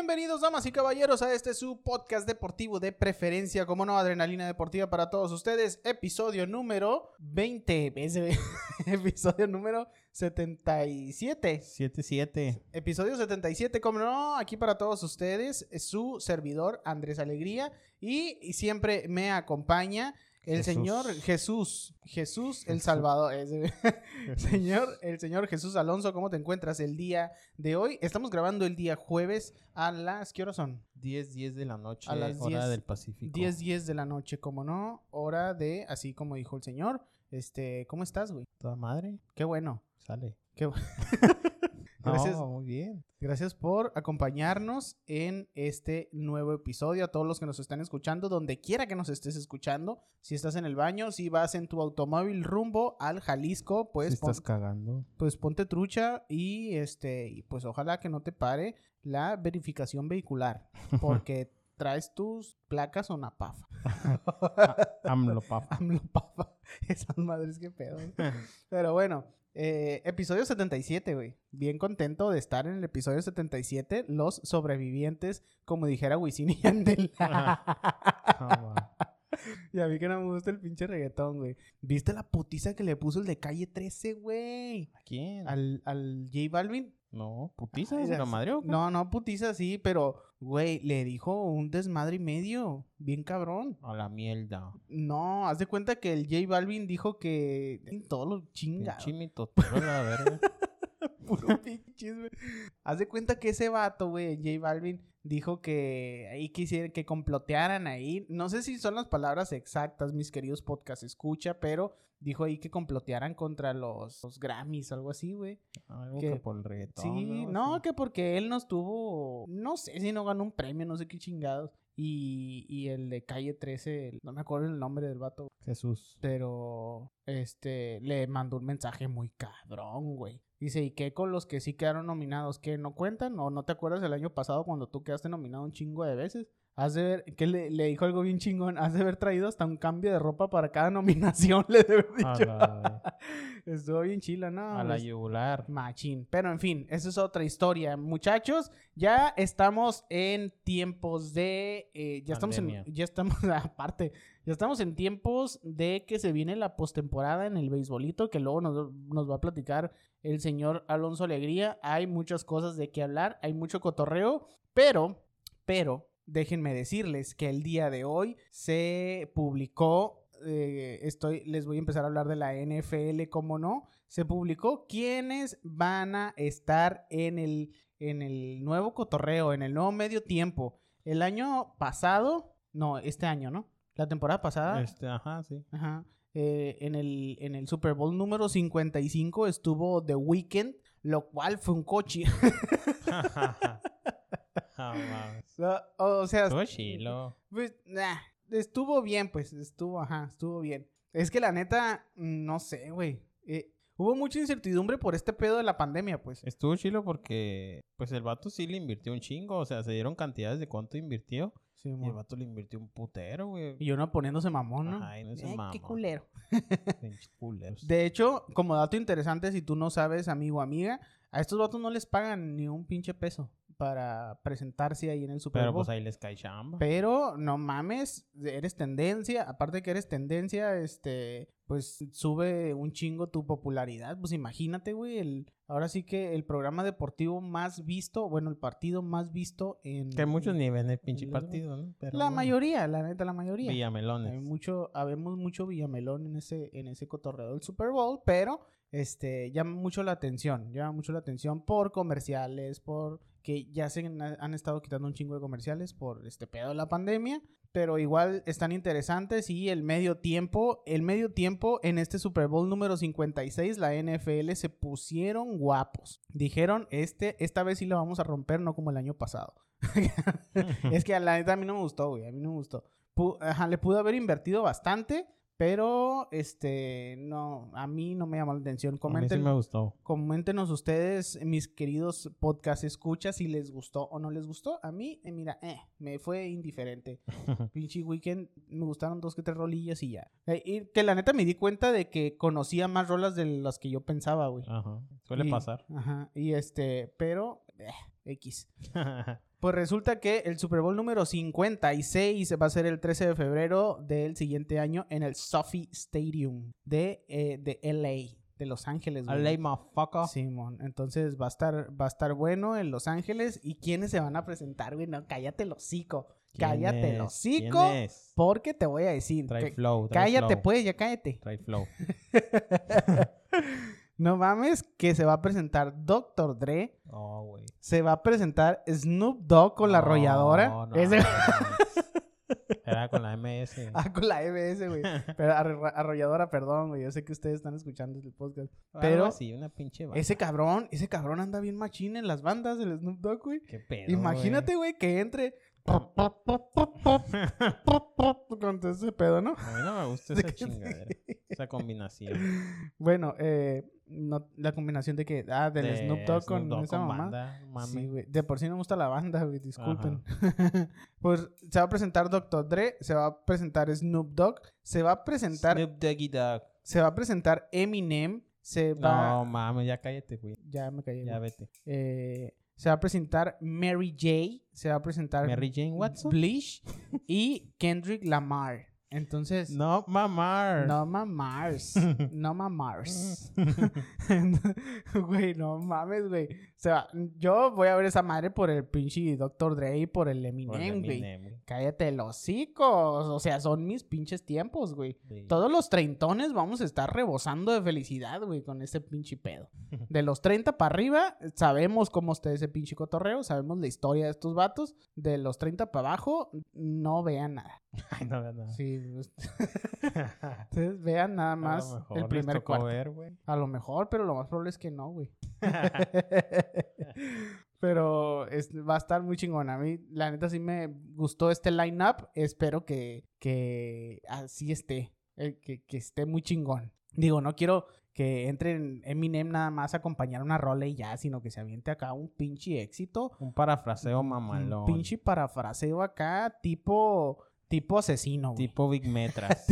Bienvenidos, damas y caballeros, a este su podcast deportivo de preferencia, como no, Adrenalina Deportiva para todos ustedes, episodio número 20, ese- episodio número 77. 7-7. Episodio 77, como no, aquí para todos ustedes, es su servidor Andrés Alegría y, y siempre me acompaña el Jesús. señor Jesús, Jesús el. Salvador, señor, el señor Jesús Alonso, ¿cómo te encuentras el día de hoy? Estamos grabando el día jueves a las, ¿qué horas son? 10, 10 de la noche, A las hora 10, del Pacífico. 10, 10 de la noche, como no, hora de, así como dijo el señor, este, ¿cómo estás, güey? Toda madre, Qué bueno, sale. qué bueno. No, Gracias. muy bien. Gracias por acompañarnos en este nuevo episodio. A todos los que nos están escuchando, donde quiera que nos estés escuchando, si estás en el baño, si vas en tu automóvil rumbo al Jalisco, pues, si estás cagando. pues ponte trucha y este, y pues ojalá que no te pare la verificación vehicular, porque traes tus placas o napafa. AMLO, papá. AMLOPAFA. Esas madres que pedo. güey. Pero bueno, eh, episodio 77, güey. Bien contento de estar en el episodio 77. Los sobrevivientes, como dijera Wisin y Yandel. Ah, y a mí que no me gusta el pinche reggaetón, güey. ¿Viste la putiza que le puso el de calle 13, güey? ¿A quién? Al, al J Balvin. No, putiza, Ay, ¿se lo? No, no, putiza, sí, pero, güey, le dijo un desmadre y medio. Bien cabrón. A la mierda. No, haz de cuenta que el J Balvin dijo que todos los chingados. Mitotero, la verga. Puro pinches, güey. Haz de cuenta que ese vato, güey, J Balvin, dijo que ahí quisieran que complotearan ahí. No sé si son las palabras exactas, mis queridos podcast escucha, pero dijo ahí que complotearan contra los, los Grammys algo así, güey. Algo Que- que por el reggaetón. Sí, no, que porque él no estuvo, no sé si no ganó un premio, no sé qué chingados. Y, y el de calle 13, el- no me acuerdo el nombre del vato, Jesús. pero este le mandó un mensaje muy cabrón, güey. Dice, ¿y qué con los que sí quedaron nominados? ¿Qué no cuentan? ¿O no te acuerdas el año pasado cuando tú quedaste nominado un chingo de veces? Has de ver, que le, le dijo algo bien chingón, has de haber traído hasta un cambio de ropa para cada nominación, le debe haber dicho. la, Estuvo bien chila, ¿no? a la Es- yugular. Machín. Pero en fin, esa es otra historia. Muchachos, ya estamos en tiempos de. eh, ya estamos en. Ya estamos, aparte, ya estamos en tiempos de que se viene la postemporada en el beisbolito, que luego nos, nos va a platicar el señor Alonso Alegría. Hay muchas cosas de qué hablar, hay mucho cotorreo, pero, pero. Déjenme decirles que el día de hoy se publicó eh, estoy, les voy a empezar a hablar de la NFL, como no, se publicó quiénes van a estar en el, en el nuevo cotorreo, en el nuevo medio tiempo. El año pasado, no, este año, ¿no? La temporada pasada, Este, ajá, sí. ajá, eh, en, el, en el Super Bowl número 55 estuvo The Weeknd, lo cual fue un coche. O sea, Estuvo chilo. Pues, nah, estuvo bien, pues, estuvo, ajá, estuvo bien. Es que la neta, no sé, güey. eh, hubo mucha incertidumbre por este pedo de la pandemia, pues. Estuvo chilo porque, pues, el vato sí le invirtió un chingo. O sea, se dieron cantidades de cuánto invirtió. Sí, Y el vato le invirtió un putero, güey. y uno poniéndose mamón, ¿no? Ajá, y no se Eh, qué culero. De hecho, como dato interesante, si tú no sabes, amigo o amiga, a estos vatos no les pagan ni un pinche peso para presentarse ahí en el Super Pero Bowl. pues ahí les cae chamba. Pero no mames, eres tendencia, aparte de que eres tendencia, este, pues sube un chingo tu popularidad. Pues imagínate, güey, el, ahora sí que el programa deportivo más visto, bueno, el partido más visto en... Que muchos ni ven el pinche el- partido, ¿no? Pero La bueno. mayoría, la neta, la mayoría. Villamelones. Hay mucho, habemos mucho Villamelón en ese, en ese cotorreo del Super Bowl, pero este llama mucho la atención, llama mucho la atención por comerciales, por que ya se han, estado quitando un chingo de comerciales por este pedo de la pandemia, pero igual están interesantes y el medio tiempo, el medio tiempo en este Super Bowl número 56, la NFL se pusieron guapos. Dijeron, este, esta vez sí la vamos a romper, no como el año pasado. es que a la neta a mí no me gustó, güey, a mí no me gustó. Le pude haber invertido bastante, pero este, no, a mí no me llamó la atención. A mí sí Comenten, me gustó. coméntenos ustedes, mis queridos podcast escuchas, si les gustó o no les gustó. A mí, eh, mira, eh, me fue indiferente. Pinche weekend, me gustaron dos que tres rolillas y ya. Eh, y que la neta me di cuenta de que conocía más rolas de las que yo pensaba, güey. Ajá. Suele Y- pasar. Ajá. Y este, pero, eh, X. Pues resulta que el Super Bowl número 56 va a ser el 13 de febrero del siguiente año en el Sophie Stadium de, eh, de LA, de Los Ángeles. güey. LA, motherfucker. Simón, entonces va a estar va a estar bueno en Los Ángeles y quiénes se van a presentar, güey, no, cállate el hocico. ¿Quién Cállate el hocico, porque te voy a decir. Que- flow. cállate flow, pues, ya cállate. Trae flow. no mames que se va a presentar Dr. Dre, Oh, güey. se va a presentar Snoop Dogg con la arrolladora. No, no Ese-. Era con la MS. Ah, con la MS, güey. Pero arrolladora, perdón, güey. Yo sé que ustedes están escuchando el podcast. Algo pero así, una pinche banda. Ese cabrón, ese cabrón anda bien machín en las bandas del Snoop Dogg, güey. Qué pedo, Imagínate, güey, que entre con todo ese pedo, ¿no? A mí no me gusta esa chingadera. Esa combinación. Bueno, eh, no, la combinación de que, ah, del de Snoop Dogg con Snoop Dogg esa con mamá. banda, mame. Sí, güey. De por sí no me gusta la banda, güey. Disculpen. pues se va a presentar Dr. Dre, se va a presentar Snoop Dogg, se va a presentar, Snoop Doggy Dogg. se va a presentar Eminem, se va, No, mames, ya cállate, güey. ya me callé. Ya güey. vete. Eh, se va a presentar Mary J, se va a presentar Mary Jane Watson. Bleach y Kendrick Lamar. Entonces, No, mamar. no mamars, no mamars. Güey, no mames, güey. O sea, yo voy a ver esa madre por el pinche Dr. Dre y por el Eminem, güey. Cállate los hocicos. O sea, son mis pinches tiempos, güey. Sí. Todos los treintones vamos a estar rebosando de felicidad, güey, con ese pinche pedo. De los 30 para arriba, sabemos cómo está ese pinche cotorreo, sabemos la historia de estos vatos. De los 30 para abajo, no vean nada. Ay, no, no, no. Sí, pues, ustedes vean nada A lo más mejor el primer cuarto. ver. A lo mejor, pero lo más probable es que no, güey. pero es- va a estar muy chingón. A mí, la neta, sí me gustó este line-up. Espero que, que así esté. eh, que, que esté muy chingón. Digo, no quiero que entre en Eminem nada más a acompañar una rola y ya, sino que se aviente acá un pinche éxito. Un parafraseo mamalón. Un pinche parafraseo acá, tipo, tipo asesino. güey. Tipo Big Metras.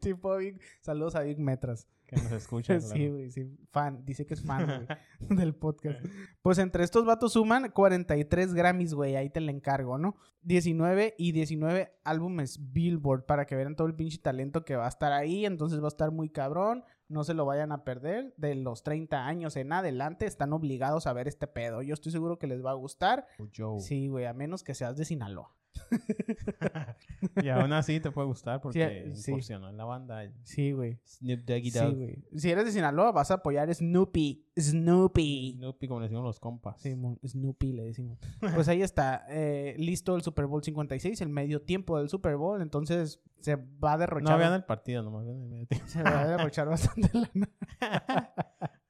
tipo Big. Saludos a Big Metras. que nos escucha. Sí, güey, sí. Fan. Dice que es fan, güey, del podcast. Pues entre estos vatos suman 43 Grammys, güey. Ahí te le encargo, ¿no? 19 y 19 álbumes Billboard para que vean todo el pinche talento que va a estar ahí. Entonces va a estar muy cabrón. No se lo vayan a perder. De los 30 años en adelante están obligados a ver este pedo. Yo estoy seguro que les va a gustar. Joe. Sí, güey, a menos que seas de Sinaloa. y aún así te puede gustar porque Sí, sí. en la banda. Sí, güey. Snoop Doggy Sí, Dogg. güey. Si eres de Sinaloa, vas a apoyar Snoopy. Snoopy. Snoopy, como le decimos los compas. Sí, Snoopy le decimos. Pues ahí está, eh, listo el Super Bowl 56, el medio tiempo del Super Bowl, entonces se va a derrochar. no vean el partido, nomás vean el medio tiempo. Se va a derrochar bastante lana.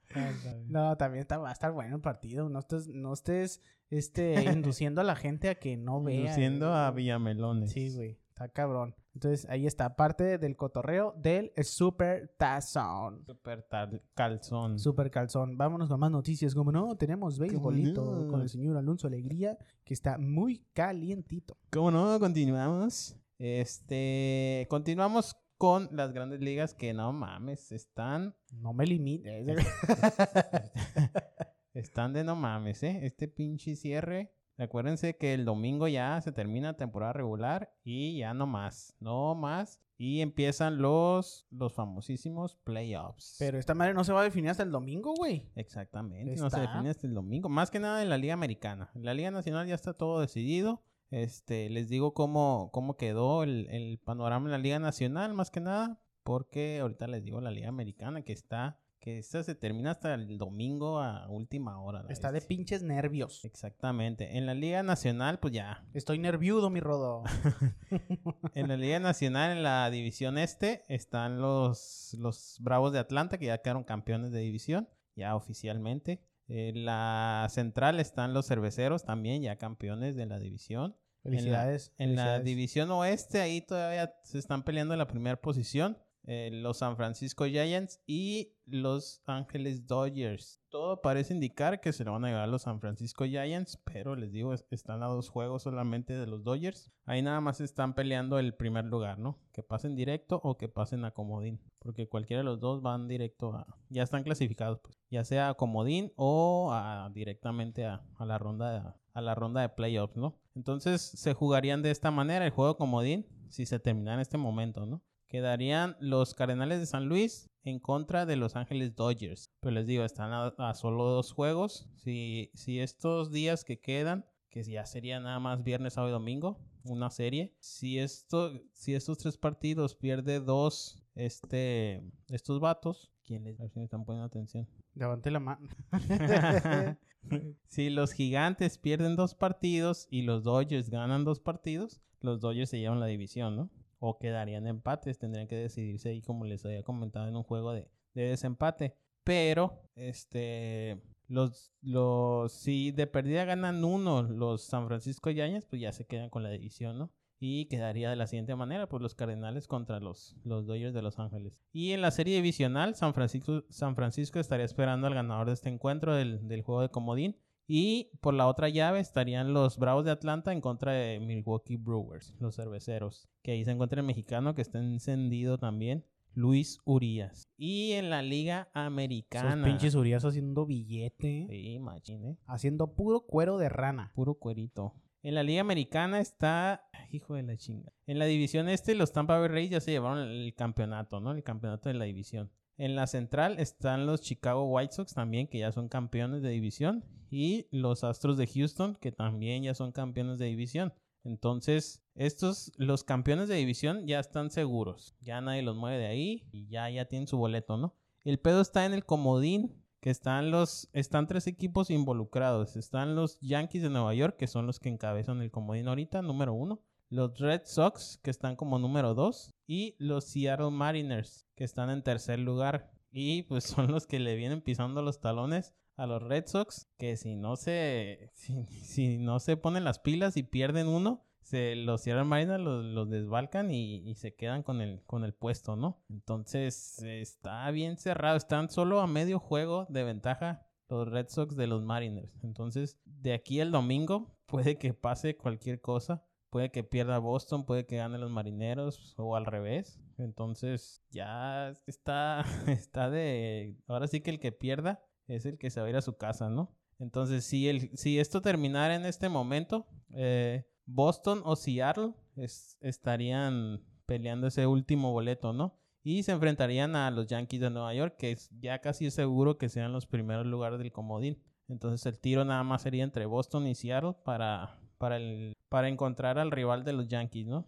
No, también está- va a estar bueno el partido. No estés, no estés este, induciendo a la gente a que no vea. Induciendo a Villamelones. Sí, güey. Está cabrón. Entonces ahí está, parte del cotorreo del Super Tazón. Super tal- calzón. Super calzón. Vámonos con más noticias. Como no, tenemos béisbolito no? con el señor Alonso Alegría, que está muy calientito. ¿Cómo no? Continuamos. Este. Continuamos con las grandes ligas que no mames. Están. No me limites. están de no mames, ¿eh? Este pinche cierre. Acuérdense que el domingo ya se termina temporada regular y ya no más. No más. Y empiezan los, los famosísimos playoffs. Pero esta madre no se va a definir hasta el domingo, güey. Exactamente, no se define hasta el domingo. Más que nada en la Liga Americana. En la Liga Nacional ya está todo decidido. Este, les digo cómo, cómo quedó el, el panorama en la Liga Nacional, más que nada. Porque ahorita les digo la Liga Americana que está, que esta se termina hasta el domingo a última hora. Está de pinches nervios. Exactamente. En la Liga Nacional, pues ya. Estoy nerviudo, mi rodo. En la Liga Nacional, en la división este, están los, los Bravos de Atlanta, que ya quedaron campeones de división, ya oficialmente. En la central están los cerveceros, también ya campeones de la división. Felicidades. En la felicidades. división oeste, ahí todavía se están peleando en la primera posición. Eh, los San Francisco Giants y los Ángeles Dodgers. Todo parece indicar que se lo van a llevar los San Francisco Giants, pero les digo, están a dos juegos solamente de los Dodgers. Ahí nada más están peleando el primer lugar, ¿no? Que pasen directo o que pasen a comodín, porque cualquiera de los dos van directo a... Ya están clasificados, pues, ya sea a comodín o a, directamente a, la ronda de, a la ronda de playoffs, ¿no? Entonces se jugarían de esta manera el juego comodín si se termina en este momento, ¿no? Quedarían los Cardenales de San Luis en contra de Los Ángeles Dodgers. Pero les digo, están a, solo dos juegos. Si, si estos días que quedan, que ya sería nada más viernes, sábado y domingo, una serie. Si, esto, si estos tres partidos pierde dos, este, estos vatos, ¿quién les... A ver si me están poniendo atención. Levante la mano. si los gigantes pierden dos partidos y los Dodgers ganan dos partidos, los Dodgers se llevan la división, ¿no? O quedarían empates. Tendrían que decidirse ahí, como les había comentado, en un juego de, desempate. Pero, este, los, los, si de perdida ganan uno los San Francisco Giants, pues ya se quedan con la división, ¿no? Y quedaría de la siguiente manera, pues los Cardenales contra los, los Dodgers de Los Ángeles. Y en la serie divisional, San Francisco, San Francisco estaría esperando al ganador de este encuentro del, del juego de comodín. Y por la otra llave estarían los Bravos de Atlanta en contra de Milwaukee Brewers, los cerveceros. Que ahí se encuentra el mexicano que está encendido también, Luis Urias. Y en la Liga Americana. Esos pinches Urias haciendo billete. Sí, machine. Haciendo puro cuero de rana. Puro cuerito. En la Liga Americana está. Hijo de la chinga. En la división este, los Tampa Bay Rays ya se llevaron el campeonato, ¿no? El campeonato de la división. En la central están los Chicago White Sox también, que ya son campeones de división. Y los Astros de Houston, que también ya son campeones de división. Entonces, estos, los campeones de división ya están seguros. Ya nadie los mueve de ahí y ya, ya tienen su boleto, ¿no? El pedo está en el comodín, que están los, están tres equipos involucrados. Están los Yankees de Nueva York, que son los que encabezan el comodín ahorita, número uno los Red Sox, que están como número 2, y los Seattle Mariners, que están en tercer lugar. Y pues son los que le vienen pisando los talones a los Red Sox, que si no se, si, no se ponen las pilas y pierden uno, se, los Seattle Mariners los, desbalcan y, se quedan con el, con el puesto, ¿no? Entonces está bien cerrado, están solo a medio juego de ventaja los Red Sox de los Mariners. Entonces, de aquí el domingo puede que pase cualquier cosa. Puede que pierda Boston, puede que gane los Marineros o al revés. Entonces ya está, está de... Ahora sí que el que pierda es el que se va a ir a su casa, ¿no? Entonces si, el, si esto terminara en este momento, eh, Boston o Seattle estarían peleando ese último boleto, ¿no? Y se enfrentarían a los Yankees de Nueva York, que es ya casi seguro que sean los primeros lugares del comodín. Entonces el tiro nada más sería entre Boston y Seattle para, para, el, para encontrar al rival de los Yankees, ¿no?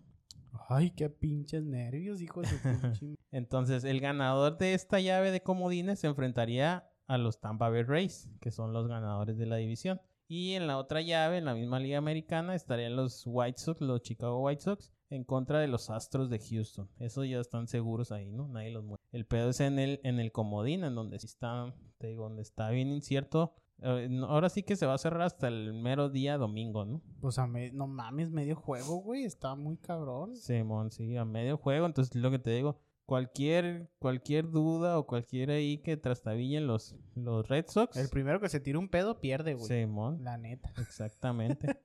Ay, qué pinches nervios, hijo de pinche. Entonces, el ganador de esta llave de comodines se enfrentaría a los Tampa Bay Rays, que son los ganadores de la división. Y en la otra llave, en la misma liga americana, estarían los White Sox, los Chicago White Sox, en contra de los Astros de Houston. Eso ya están seguros ahí, ¿no? Nadie los mueve. El pedo es en el, en el comodín, en donde sí está, te digo, donde está bien incierto ahora sí que se va a cerrar hasta el mero día domingo, ¿no? Pues a no mames, medio juego, güey, está muy cabrón. Simón, sí, a medio juego, entonces lo que te digo, cualquier cualquier duda o cualquier ahí que trastabillen los, los Red Sox. El primero que se tire un pedo pierde, güey. Simón. La neta. Exactamente.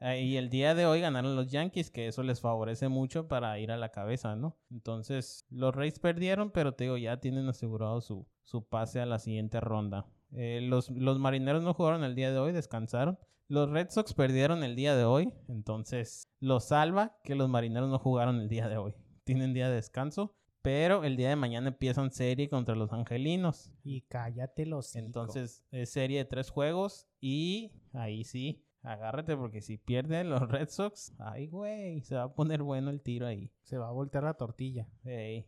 Ah, y el día de hoy ganaron los Yankees, que eso les favorece mucho para ir a la cabeza, ¿no? Entonces, los Rays perdieron, pero te digo, ya tienen asegurado su, su pase a la siguiente ronda. Eh, los, los marineros no jugaron el día de hoy, descansaron. Los Red Sox perdieron el día de hoy, entonces lo salva que los marineros no jugaron el día de hoy. Tienen día de descanso, pero el día de mañana empiezan serie contra los angelinos. Y cállate los. Entonces es serie de tres juegos y ahí sí, agárrate porque si pierden los Red Sox, ay güey, se va a poner bueno el tiro ahí. Se va a voltear la tortilla.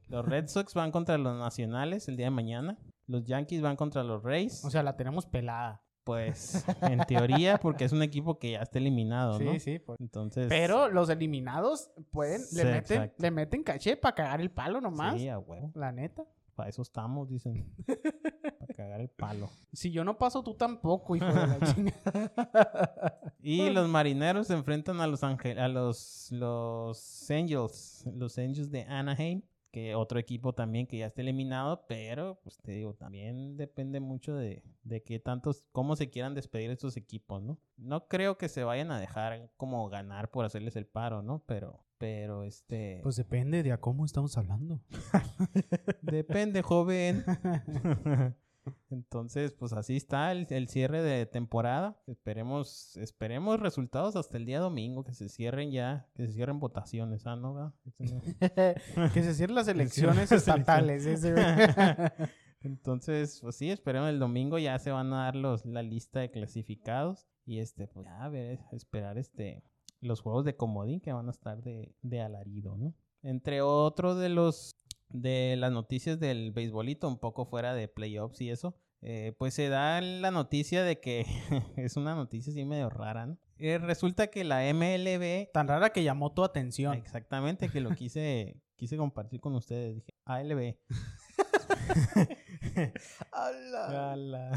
Los Red Sox van contra los nacionales el día de mañana. Los Yankees van contra los Rays. O sea, la tenemos pelada. Pues, en teoría, porque es un equipo que ya está eliminado, ¿no? Sí, sí. Pues. Entonces... Pero los eliminados pueden, le, meten, le meten caché para cagar el palo nomás. Sí, a huevo. La neta. Para eso estamos, dicen. para cagar el palo. Si yo no paso, tú tampoco, hijo de la chingada. y los marineros se enfrentan a los, a los, los Angels, los Angels de Anaheim que otro equipo también que ya esté eliminado, pero pues te digo, también depende mucho de, de qué tantos, cómo se quieran despedir estos equipos, ¿no? No creo que se vayan a dejar como ganar por hacerles el paro, ¿no? Pero, pero este... Pues depende de a cómo estamos hablando. depende, joven. Entonces, pues así está el, el, cierre de temporada. Esperemos, esperemos resultados hasta el día domingo, que se cierren ya, que se cierren votaciones, ¿ah, no? que se cierren las elecciones estatales. Entonces, pues sí, esperemos el domingo ya se van a dar los, la lista de clasificados. Y este, pues ya a ver, esperar este los juegos de comodín que van a estar de, de alarido, ¿no? Entre otros de los de las noticias del beisbolito, un poco fuera de playoffs y eso, eh, pues se da la noticia de que es una noticia así medio rara, ¿no? Eh, resulta que la MLB... Tan rara que llamó tu atención. Exactamente, que lo quise, quise compartir con ustedes. Dije, ALB. ¡Hala!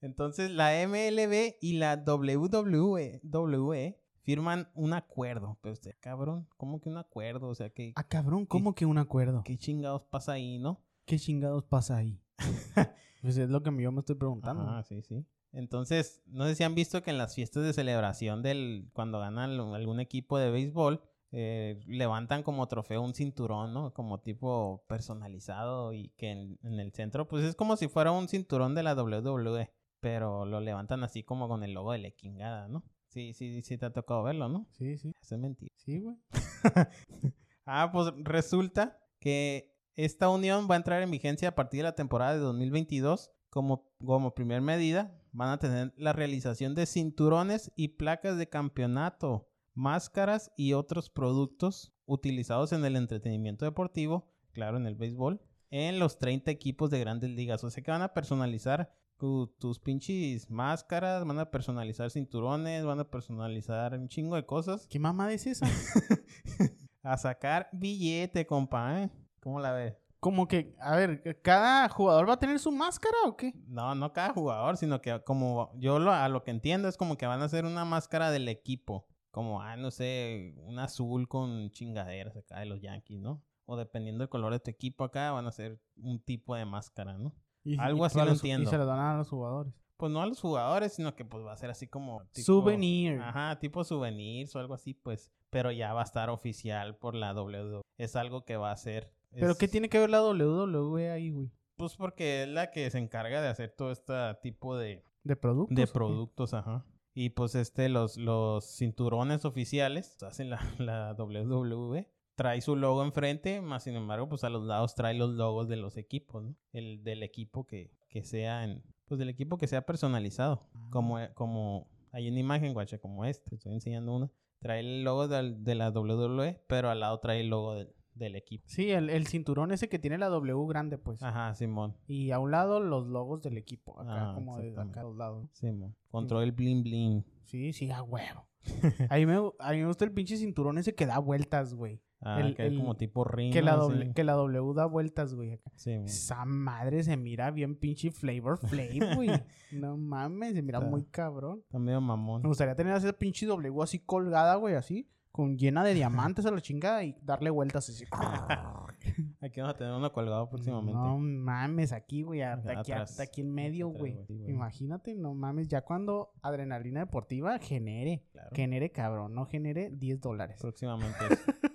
Entonces la MLB y la WWE, WWE firman un acuerdo. Pero usted, cabrón, ¿cómo que un acuerdo? O sea, que... Ah, cabrón, ¿cómo que un acuerdo? ¿Qué chingados pasa ahí, no? ¿Qué chingados pasa ahí? pues es lo que yo me estoy preguntando. Ah, sí, sí. Entonces, no sé si han visto que en las fiestas de celebración del cuando ganan algún equipo de béisbol, eh, levantan como trofeo un cinturón, ¿no? Como tipo personalizado y que en, en, el centro, pues es como si fuera un cinturón de la WWE, pero lo levantan así como con el logo de la Kingada, ¿no? Sí, sí, sí te ha tocado verlo, ¿no? Sí, sí. Eso es mentira. Sí, güey. ah, pues resulta que esta unión va a entrar en vigencia a partir de la temporada de 2022. Como, como primer medida, van a tener la realización de cinturones y placas de campeonato, máscaras y otros productos utilizados en el entretenimiento deportivo, claro, en el béisbol, en los 30 equipos de grandes ligas. O sea que van a personalizar tus pinches máscaras, van a personalizar cinturones, van a personalizar un chingo de cosas. ¿Qué mamá es esa? a sacar billete, compa, ¿eh? ¿Cómo la ves? Como que, a ver, ¿cada jugador va a tener su máscara o qué? No, no cada jugador, sino que como yo lo, a lo que entiendo es como que van a hacer una máscara del equipo. Como, ah, no sé, un azul con chingaderas acá de los Yankees, ¿no? O dependiendo del color de tu equipo acá, van a hacer un tipo de máscara, ¿no? Algo así lo entiendo. Y se lo dan a los jugadores. Pues no a los jugadores, sino que pues va a ser así como... souvenir. Ajá, tipo souvenirs o algo así, pues. Pero ya va a estar oficial por la WWE. Es algo que va a ser... ¿Pero qué tiene que ver la WWE ahí, güey? Pues porque es la que se encarga de hacer todo este tipo de... ¿De productos? De productos, ajá. Y pues este, los, los cinturones oficiales hacen la, la WWE trae su logo enfrente, más sin embargo, pues a los lados trae los logos de los equipos, ¿no? El del equipo que, que sea en, pues del equipo que sea personalizado. Como, Ah. como hay una imagen, guacha, como esta, estoy enseñando una. Trae el logo del- de, la WWE, pero al lado trae el logo del, del equipo. Sí, el, el cinturón ese que tiene la W grande, pues. Ajá, Simón. Y a un lado los logos del equipo. Acá, Ah, como de acá a los lados. Simón. Control el bling bling. Sí, sí, a huevo. a, mí me, a mí me gusta el pinche cinturón ese que da vueltas, güey. Ah, El- que es el- como tipo ring. Que la, ¿no? doble, Sí. que la W da vueltas, güey. acá. Simón. Esa madre se mira bien pinche Flavor Flav, güey. no mames, se mira Está- muy cabrón. Está medio mamón. Me gustaría tener esa pinche W así colgada, güey, así. Con llena de diamantes a la chingada y darle vueltas así. Aquí vamos a tener uno colgado próximamente. No mames, aquí, güey, hasta aquí, hasta aquí en medio, güey. atrás, güey, sí, güey. Imagínate, no mames, ya cuando adrenalina deportiva genere, Claro. genere cabrón, no genere 10 dólares. Próximamente.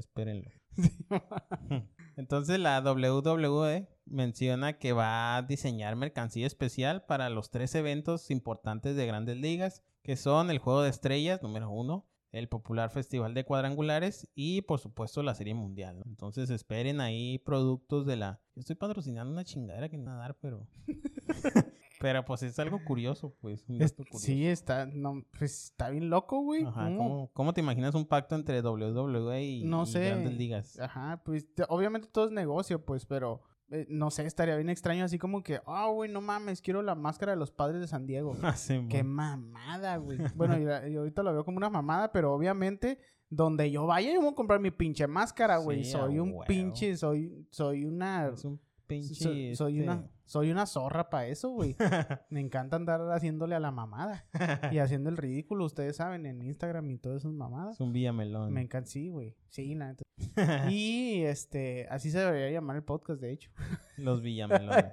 Espérenlo. Entonces la WWE menciona que va a diseñar mercancía especial para los tres eventos importantes de grandes ligas, que son el Juego de Estrellas, número uno, el popular Festival de Cuadrangulares y por supuesto la Serie Mundial. ¿no? Entonces esperen ahí productos de la... Yo estoy patrocinando una chingadera que nada dar, pero... pero pues es algo curioso, pues. un Es- curioso. sí, está, no, pues está bien loco, güey. Ajá, ¿Cómo? ¿cómo, cómo te imaginas un pacto entre WWE y, No y sé. grandes ligas? Ajá, pues te- obviamente todo es negocio, pues, pero eh, no sé, estaría bien extraño así como que, ah, güey, no mames, quiero la máscara de los padres de San Diego. Ah, sí, Qué mamada, güey. Bueno, yo, yo ahorita lo veo como una mamada, pero obviamente donde yo vaya yo voy a comprar mi pinche máscara, güey. Sí, soy un huevo. pinche, soy, soy una, Es un pinche. So- soy, este, una, soy una zorra para eso, güey. Me encanta andar haciéndole a la mamada y haciendo el ridículo, ustedes saben, en Instagram y todas esas mamadas. Es un villamelón. Me encanta, sí, güey. Sí, la neta. Y este, así se debería llamar el podcast, de hecho. Los villamelones.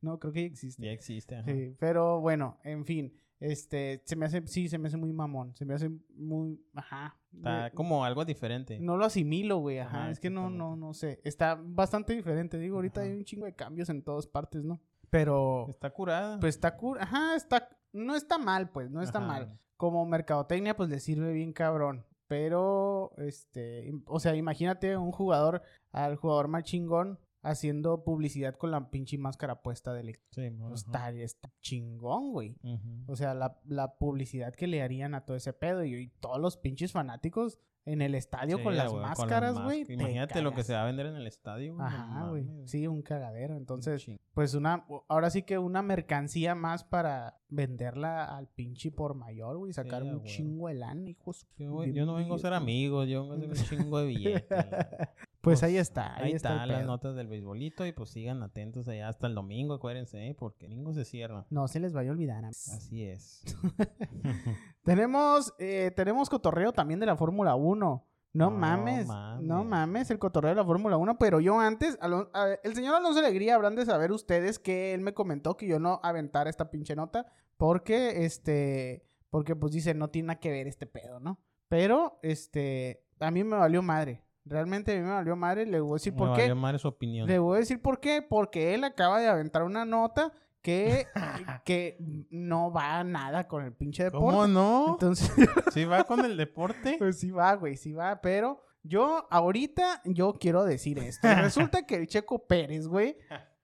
no, creo que ya existe. ya existe. ajá. Sí, pero bueno, en fin. Este, se me hace, sí, se me hace muy mamón. Se me hace muy, ajá. Está como algo diferente. No lo asimilo, güey, ajá. Ajá, es que no, no, no sé. Está bastante diferente. Digo, ahorita Ajá. hay un chingo de cambios en todas partes, ¿no? Pero, Está curada. pues está cool. Ajá, está, no está mal, pues, no está Ajá. mal. Como mercadotecnia, pues le sirve bien cabrón. Pero, este, o sea, imagínate un jugador, al jugador más chingón, haciendo publicidad con la pinche máscara puesta del. Sí, ajá. Está, está chingón, güey. O sea, la, la publicidad que le harían a todo ese pedo y, y todos los pinches fanáticos en el estadio Sí, con las huevo, con las máscaras, güey. Imagínate lo que se va a vender en el estadio, güey. Ajá, güey. Sí, un cagadero. Entonces, Ching- pues una, ahora sí que una mercancía más para venderla al pinche por mayor, güey. Sacar Sí, un chingo de lana, hijo. de su- Yo, yo no vengo a ser amigos, yo vengo a hacer un chingo de billetes. Pues ahí está, ahí, Ahí está. las notas del beisbolito y pues sigan atentos allá hasta el domingo, acuérdense, ¿eh? porque el domingo se cierra. No se les vaya a olvidar. amigos. Así es. Tenemos, eh, tenemos cotorreo también de la Fórmula 1. No, No mames, no mames. el cotorreo de la Fórmula 1. Pero yo antes, Alon- a- el señor Alonso Alegría, habrán de saber ustedes que él me comentó que yo no aventara esta pinche nota. Porque, este, porque pues dice, no tiene nada que ver este pedo, ¿no? Pero, este, a mí me valió madre. Realmente a mí me valió madre. Le voy a decir Me por qué. valió madre su opinión. Le voy a decir por qué. Porque él acaba de aventar una nota que, que no va nada con el pinche deporte. ¿Cómo no? Entonces, ¿Sí va con el deporte? pues sí va, güey, sí va. Pero yo ahorita, yo quiero decir esto. Resulta que el Checo Pérez, güey,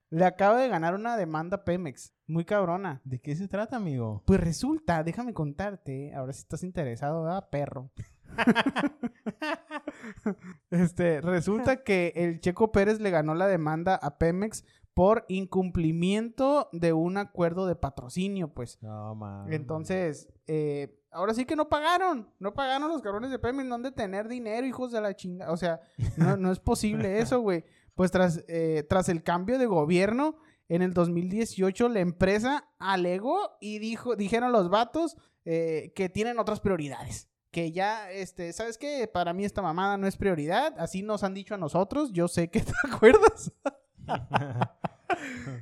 le acaba de ganar una demanda a Pemex. Muy cabrona. ¿De qué se trata, amigo? Pues resulta, déjame contarte, ahora si estás interesado, ¿verdad, perro? este, resulta que el Checo Pérez le ganó la demanda a Pemex por incumplimiento de un acuerdo de patrocinio, pues. No, mames. Entonces, eh, ahora sí que no pagaron. No pagaron los cabrones de Pemex. No han de tener dinero, hijos de la chinga. O sea, no, no es posible eso, güey. Pues tras, eh, tras el cambio de gobierno, en el 2018, la empresa alegó y dijo, dijeron los vatos eh, que tienen otras prioridades. Que ya, este, ¿sabes qué? Para mí esta mamada no es prioridad. Así nos han dicho a nosotros. Yo sé que te acuerdas.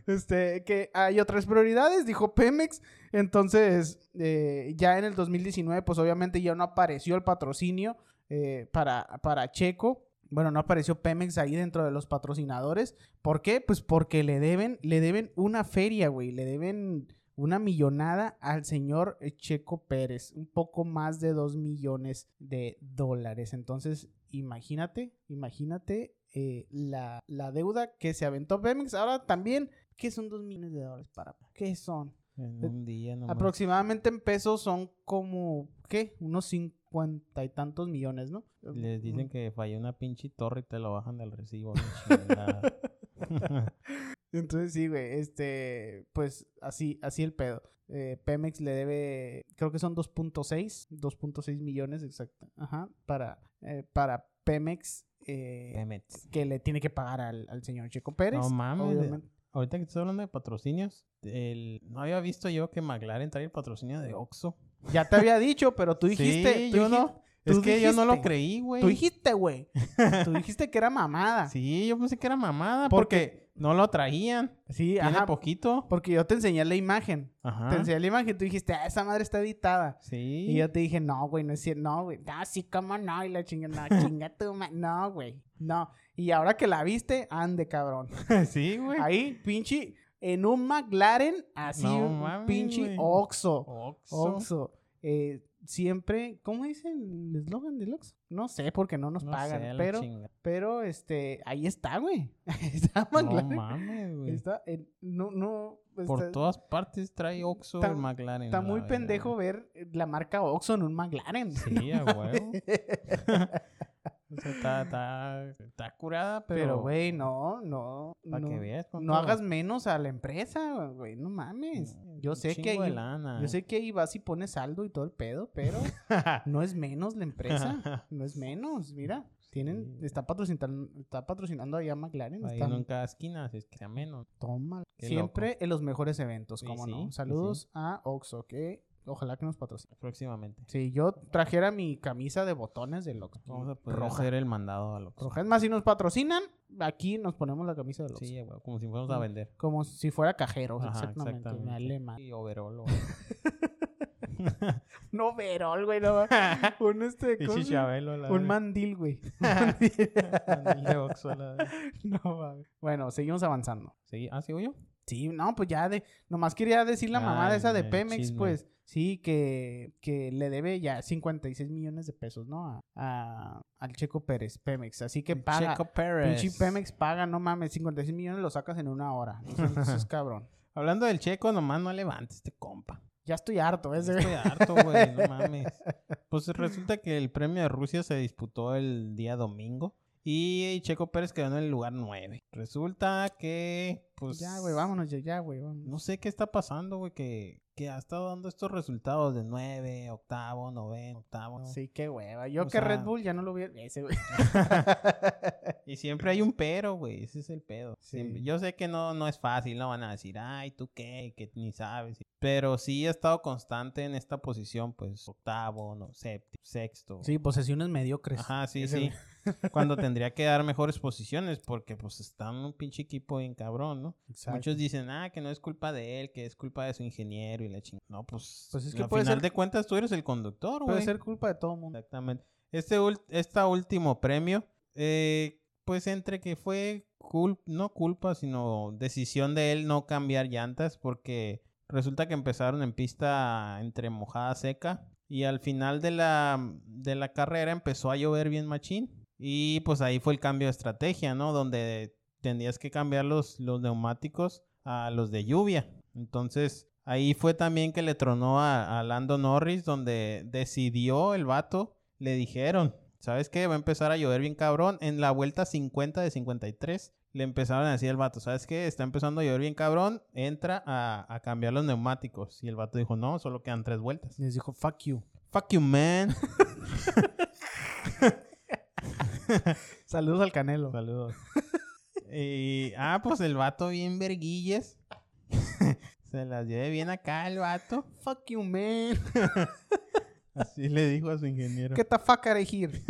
Este, que hay otras prioridades, dijo Pemex. Entonces, eh, ya en el 2019, pues obviamente ya no apareció el patrocinio eh, para, para Checo. Bueno, no apareció Pemex ahí dentro de los patrocinadores. ¿Por qué? Pues porque le deben, le deben una feria, güey. Le deben una millonada al señor Checo Pérez. Un poco más de dos millones de dólares. Entonces, imagínate, imagínate eh, la, la deuda que se aventó Pemex. Ahora también, ¿qué son dos millones de dólares para? ¿Qué son? En un día nomás. Aproximadamente en pesos son como, ¿qué? Unos cincuenta y tantos millones, ¿no? Les dicen que falló una pinche torre y te lo bajan del recibo. Entonces sí, güey, este, pues así, así el pedo. Eh, Pemex le debe, creo que son 2.6, 2.6 millones exacto, ajá, para, eh, para Pemex, eh, Pemex. que le tiene que pagar al, al señor Checo Pérez. No mames. obviamente. Ahorita que estoy hablando de patrocinios, el... no había visto yo que McLaren trae el patrocinio de Oxxo. Ya te había dicho, pero tú dijiste, Sí, tú yo dijiste- no. Es que yo no lo creí, güey. Tú dijiste, güey. Tú dijiste que era mamada. Sí, Sí, yo pensé que era mamada Porque- porque no lo traían. Tiene ajá. poquito. Porque yo te enseñé la imagen. Ajá. Te enseñé la imagen, tú dijiste, ah, esa madre está editada. Sí. Y yo te dije, no, güey, no es cierto, no, güey. No, sí, cómo no, y la chinga, no, chinga tu ma- No, güey, no. Y ahora que la viste, ande, cabrón. sí, güey. Ahí, pinche, en un McLaren, así, No un pinche güey. Oxxo. Oxxo. Oxxo. Eh, siempre, ¿cómo dicen el eslogan del Oxxo? No sé, porque no nos No pagan, sé, pero, pero, este, ahí está, güey. Está No McLaren. mames, güey. está, no, no, Por todas partes trae Oxxo el McLaren. Está muy pendejo ver la marca Oxxo en un McLaren. Sí, a huevo. Sea, está, está, está curada, pero... Pero, güey, no, no. Para no, que veas. no hagas menos a la empresa, güey. No mames. Yo sé que ahí, lana. yo sé que ahí vas y pones saldo y todo el pedo, pero no es menos la empresa. No es menos, mira. Tienen, Sí. está patrocinando, está patrocinando ahí a McLaren. Ahí están- en cada esquina, es que sea menos. Toma. Siempre en los mejores eventos, Sí, ¿cómo sí, no? sí, Saludos a Oxo, que ojalá que nos patrocine. Próximamente. Si yo trajera mi camisa de botones del Oxxo. Vamos a poder roja. hacer el mandado a los. Roja. Es más, si nos patrocinan, aquí nos ponemos la camisa del Oxxo. Sí, güey, como si fuéramos a vender. Como si fuera cajero, Ajá, exactamente. Me vale ma- Y overall. güey. No, verol, güey. No, un este. Y chichabelo. la Un mandil, güey. Mandil de Oxxo, la verga. no, mames. Bueno, seguimos avanzando. Ah, ¿sigo yo? Sí, no, pues ya de. Nomás quería decir la mamada esa de Pemex, chisme. pues. Sí, que, que le debe ya 56 millones de pesos, ¿no? A, a- al Checo Pérez, Pemex. Así que paga. Checo Pérez. Pinche Pemex paga, no mames, 56 millones lo sacas en una hora. Eso, es cabrón. Hablando del Checo, nomás no levantes este compa. Ya estoy harto, ese. Estoy harto, güey, no mames. Pues resulta que el premio de Rusia se disputó el día domingo y Checo Pérez quedó en el lugar 9. Resulta que, pues... Ya, güey, vámonos, ya, ya, güey, vámonos. No sé qué está pasando, güey, que, que ha estado dando estos resultados de 9, octavo, noveno, octavo. Sí, qué hueva. Yo O que Red Bull ya no lo hubiera. Ese, güey. Y siempre hay un pero, güey. Ese es el pedo. Sí. Siempre- Yo sé que no, no es fácil, no van a decir, ay, ¿tú qué? Que ni sabes. Pero sí ha estado constante en esta posición, pues octavo, no, séptimo, sexto. Sí, posesiones mediocres. Ajá, sí, Ese, sí. güey. Cuando tendría que dar mejores posiciones, porque pues está en un pinche equipo bien cabrón, ¿no? Exacto. Muchos dicen, ah, que no es culpa de él, que es culpa de su ingeniero y la chingada. No, pues, Pues es que al puede final ser- de cuentas tú eres el conductor, güey. Puede ser culpa de todo el mundo. Exactamente. Este esta último premio, eh, pues entre que fue cul no culpa, sino decisión de él no cambiar llantas, porque resulta que empezaron en pista entre mojada seca y al final de la, de la carrera empezó a llover bien machín y pues ahí fue el cambio de estrategia, ¿no? Donde tendrías que cambiar los, los neumáticos a los de lluvia. Entonces ahí fue también que le tronó a, a Lando Norris, donde decidió el vato, le dijeron, ¿sabes qué? Va a empezar a llover bien cabrón. En la vuelta 50 de 53 le empezaron a decir al vato, ¿sabes qué? Está empezando a llover bien cabrón, entra a, a cambiar los neumáticos. Y el vato dijo, no, solo quedan tres vueltas. Les dijo, fuck you. Fuck you, man. Saludos al Canelo. Saludos. y, ah, pues el vato bien verguilles. Se las lleve bien acá el vato. Fuck you, man. Así le dijo a su ingeniero. Get the fuck here.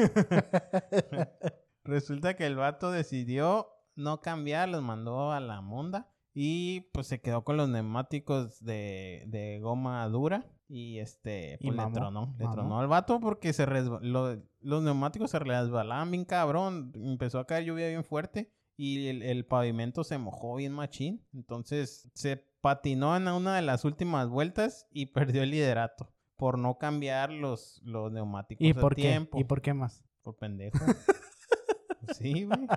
Resulta que el vato decidió no cambiar, los mandó a la monda y pues se quedó con los neumáticos de, de goma dura y este Y pues, le mamó, tronó, le mamó. tronó al vato porque se los neumáticos se resbalaban bien cabrón, empezó a caer lluvia bien fuerte y el, el pavimento se mojó bien machín, entonces se patinó en una de las últimas vueltas y perdió el liderato por no cambiar los, los neumáticos ¿Y a por qué? tiempo. ¿Y por qué más? Por pendejo. Sí, güey.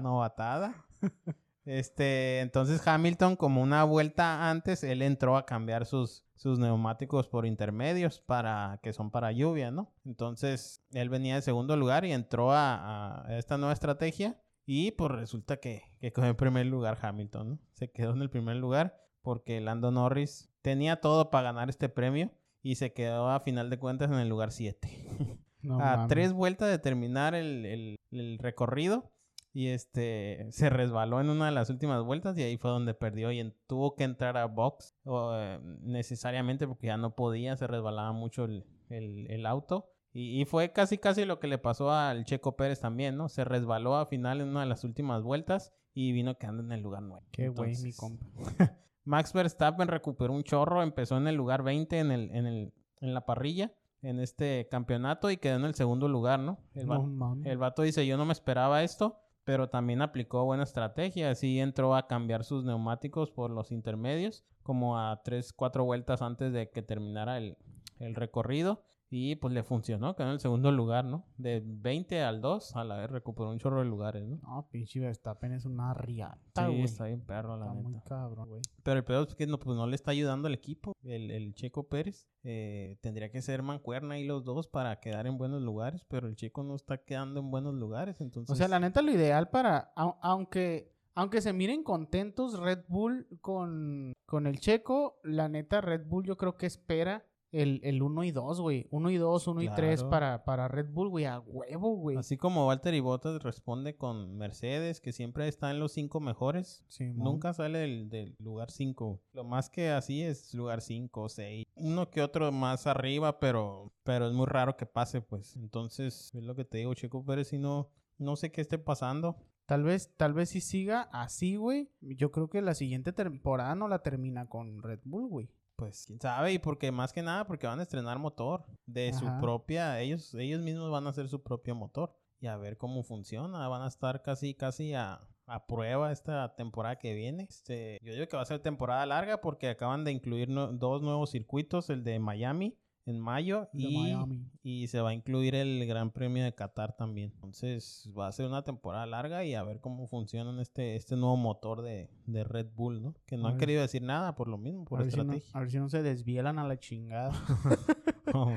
Novatada. Este, entonces Hamilton, como una vuelta antes, él entró a cambiar sus, sus neumáticos por intermedios para que son para lluvia, ¿no? Entonces, él venía de segundo lugar y entró a, a esta nueva estrategia. Y pues resulta que, que quedó en primer lugar Hamilton, ¿no? Se quedó en el primer lugar porque Lando Norris tenía todo para ganar este premio y se quedó a final de cuentas en el lugar 7 No a mames. tres vueltas de terminar el, el- el recorrido y este se resbaló en una de las últimas vueltas y ahí fue donde perdió y en- tuvo que entrar a box o, eh, necesariamente porque ya no podía, se resbalaba mucho el, el- el auto. Y, y fue casi casi lo que le pasó al Checo Pérez también, ¿no? Se resbaló a final en una de las últimas vueltas y vino quedando en el lugar 9. Qué güey, mi compa. Max Verstappen recuperó un chorro, empezó en el lugar 20 en, el, en, el, en la parrilla en este campeonato y quedó en el segundo lugar, ¿no? El, va- No el vato dice, yo no me esperaba esto, pero también aplicó buena estrategia, así entró a cambiar sus neumáticos por los intermedios, como a 3, 4 vueltas antes de que terminara el, el recorrido. Y pues le funcionó, quedó en el segundo lugar, ¿no? De 20 al 2, a la vez recuperó un chorro de lugares, ¿no? No, pinche Verstappen es una riata, Sí, güey. está bien perro, la Está neta. muy cabrón, güey. Pero el peor es que no, pues no le está ayudando al equipo, el, el Checo Pérez. Eh, tendría que ser mancuerna ahí los dos para quedar en buenos lugares, pero el Checo no está quedando en buenos lugares, entonces... O sea, la neta, lo ideal para. au- aunque. Aunque se miren contentos Red Bull con, con el checo, la neta Red Bull yo creo que espera el, el 1 y 2, güey. 1 y 2, 1 y 3 Claro. para, para Red Bull, güey. A huevo, güey. Así como Valtteri Bottas responde con Mercedes, que siempre está en los cinco mejores. Simón. Nunca sale del, del lugar 5. Lo más que así es lugar 5 o 6. Uno que otro más arriba, pero, pero es muy raro que pase, pues. Entonces, es lo que te digo, Checo Pérez, si no, no sé qué esté pasando. Tal vez, tal vez si siga así, güey. Yo creo que la siguiente temporada no la termina con Red Bull, güey. Pues quién sabe, y porque más que nada, porque van a estrenar motor de su propia, ellos, ellos mismos van a hacer su propio motor y a ver cómo funciona. Van a estar casi, casi a, a prueba esta temporada que viene. Este, yo digo que va a ser temporada larga porque acaban de incluir no- dos nuevos circuitos, el de Miami en mayo De y, y se va a incluir el Gran Premio de Qatar también. Entonces va a ser una temporada larga y a ver cómo funciona este, este nuevo motor de, de Red Bull, ¿no? Que no A han ver. querido decir nada por lo mismo, por a, ver si no, estrategia. a ver si no se desvielan a la chingada. Oh.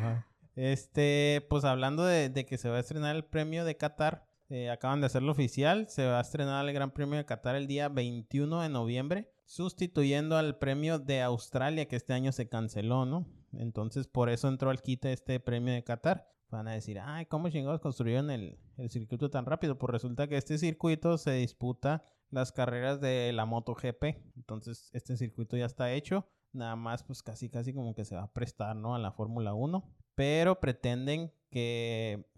Este, pues hablando de, de que se va a estrenar el premio de Qatar, eh, acaban de hacerlo oficial, se va a estrenar el Gran Premio de Qatar el día 21 de noviembre, sustituyendo al premio de Australia que este año se canceló, ¿no? Entonces por eso entró al quite este premio de Qatar. Van a decir, ay, ¿cómo chingados construyeron el, el circuito tan rápido? Pues resulta que este circuito se disputa las carreras de la MotoGP. Entonces este circuito ya está hecho. Nada más, pues casi, casi como que se va a prestar, ¿no? A la Fórmula 1. Pero pretenden que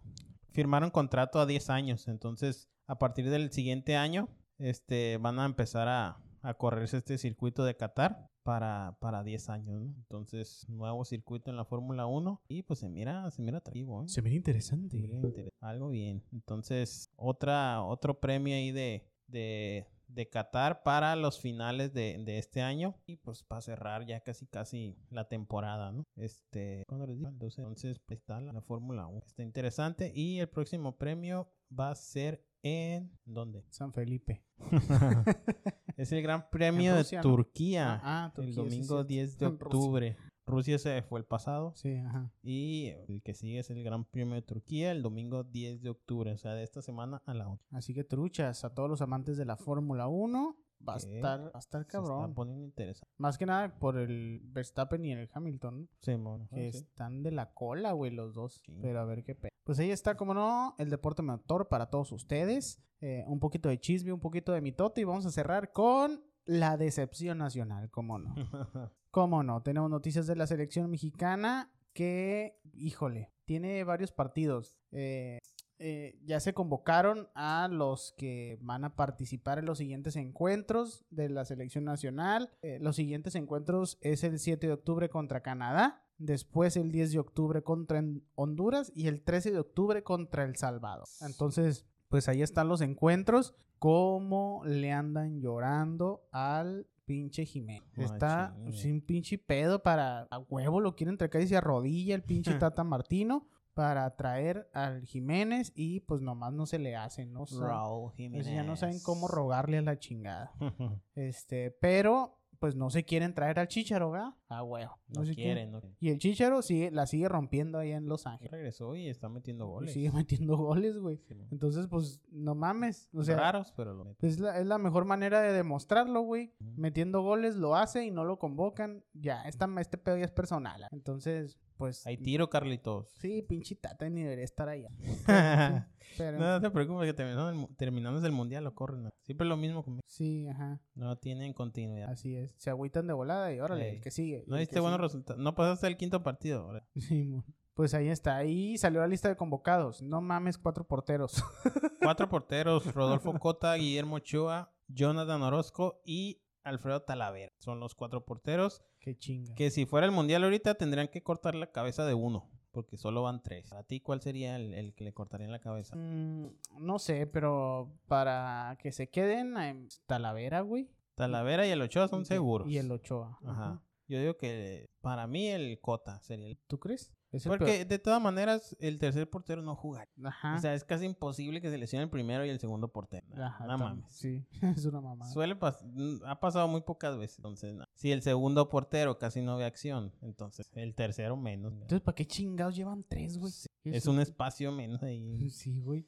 firmaron contrato a 10 años. Entonces, a partir del siguiente año, este, van a empezar a, a correrse este circuito de Qatar para, para 10 años, ¿no? Entonces, nuevo circuito en la Fórmula 1. Y pues se mira, se mira atractivo, ¿eh? se ve interesante. Mira interes- Algo bien. Entonces, otra, otro premio ahí de, de, de Qatar para los finales de, de este año. Y pues para cerrar ya casi casi la temporada, ¿no? Este, ¿cuándo les digo? 12. Entonces, ahí está la, la Fórmula 1. Está interesante. Y el próximo premio va a ser en... ¿Dónde? San Felipe. es el Gran Premio Rusia, de ¿no? Turquía. Ah, ah, Turquía, el sí, domingo cierto. 10 de En Rusia. octubre. Rusia se fue el pasado. Sí, ajá. Y el que sigue es el Gran Premio de Turquía el domingo 10 de octubre, o sea, de esta semana a la otra. Así que truchas a todos los amantes de la Fórmula 1. Va a estar, va a estar Se está cabrón. poniendo interesante. Más que nada por el Verstappen y el Hamilton. ¿no? Sí, mono. Que Ah, sí. están de la cola, güey, los dos. Sí. Pero a ver qué pe... Pues ahí está, como no, el deporte motor para todos ustedes. Eh, un poquito de chisme, un poquito de mitote. Y vamos a cerrar con la decepción nacional, como no. Cómo no, tenemos noticias de la selección mexicana que, híjole, tiene varios partidos. Eh, eh, ya se convocaron a los que van a participar en los siguientes encuentros de la selección nacional. Eh, los siguientes encuentros es el 7 de octubre contra Canadá, después el 10 de octubre contra Honduras y el 13 de octubre contra El Salvador. Entonces, pues ahí están los encuentros. ¿Cómo le andan llorando al pinche Jiménez? Está sin pinche pedo para a huevo lo quieren traer y se arrodilla el pinche Tata Martino para traer al Jiménez y pues nomás no se le hace, ¿no? Raúl Jiménez. ya no saben cómo rogarle a la chingada. Este, pero pues no se quieren traer al Chicharo, ¿verdad? A huevo. no se quieren, no. Y el Chicharo sigue, la sigue rompiendo ahí en Los Ángeles. Regresó y está metiendo Y goles. sigue metiendo goles, güey. Sí. Entonces, pues, no mames. O sea, Raros, pero lo meten. es la, es la mejor manera de demostrarlo, güey. Ujú. Metiendo goles, lo hace y no lo convocan. Ya, esta, este pedo ya es personal. ¿ah? Entonces, pues. Hay tiro, Carlitos. Sí, pinche tata ni debería estar allá. Pero, no, no te preocupes que terminando el, terminamos el mundial lo corren. Siempre lo mismo conmigo. sí, ajá. No tienen continuidad. Así es. Se agüitan de volada y órale, el que sigue. No diste buenos resultados. No pasaste el quinto partido. ahora. Sí, mon. Pues ahí está. Ahí salió la lista de convocados. No mames, cuatro porteros. Cuatro porteros: Rodolfo Cota, Guillermo Ochoa, Jonathan Orozco y Alfredo Talavera. Son los cuatro porteros. Qué chinga. Que si fuera el mundial ahorita tendrían que cortar la cabeza de uno. Porque solo van tres. ¿A ti cuál sería el, el que le cortarían la cabeza? Mm, no sé, pero para que se queden en Talavera, güey. Talavera y el Ochoa son seguros. Y el Ochoa. Ajá. Ajá. Yo digo que para mí el Cota sería el... ¿Tú crees? Es Porque de todas maneras el tercer portero no juega. peor. Ajá. O sea, es casi imposible que se lesione el primero y el segundo portero. Ajá, no mames. Sí, es una mamada. Suele pas- ha pasado muy pocas veces. Entonces, no. si el segundo portero casi no ve acción, entonces el tercero menos. Entonces, ¿para qué chingados llevan tres, güey? es un espacio menos ahí. Sí, güey.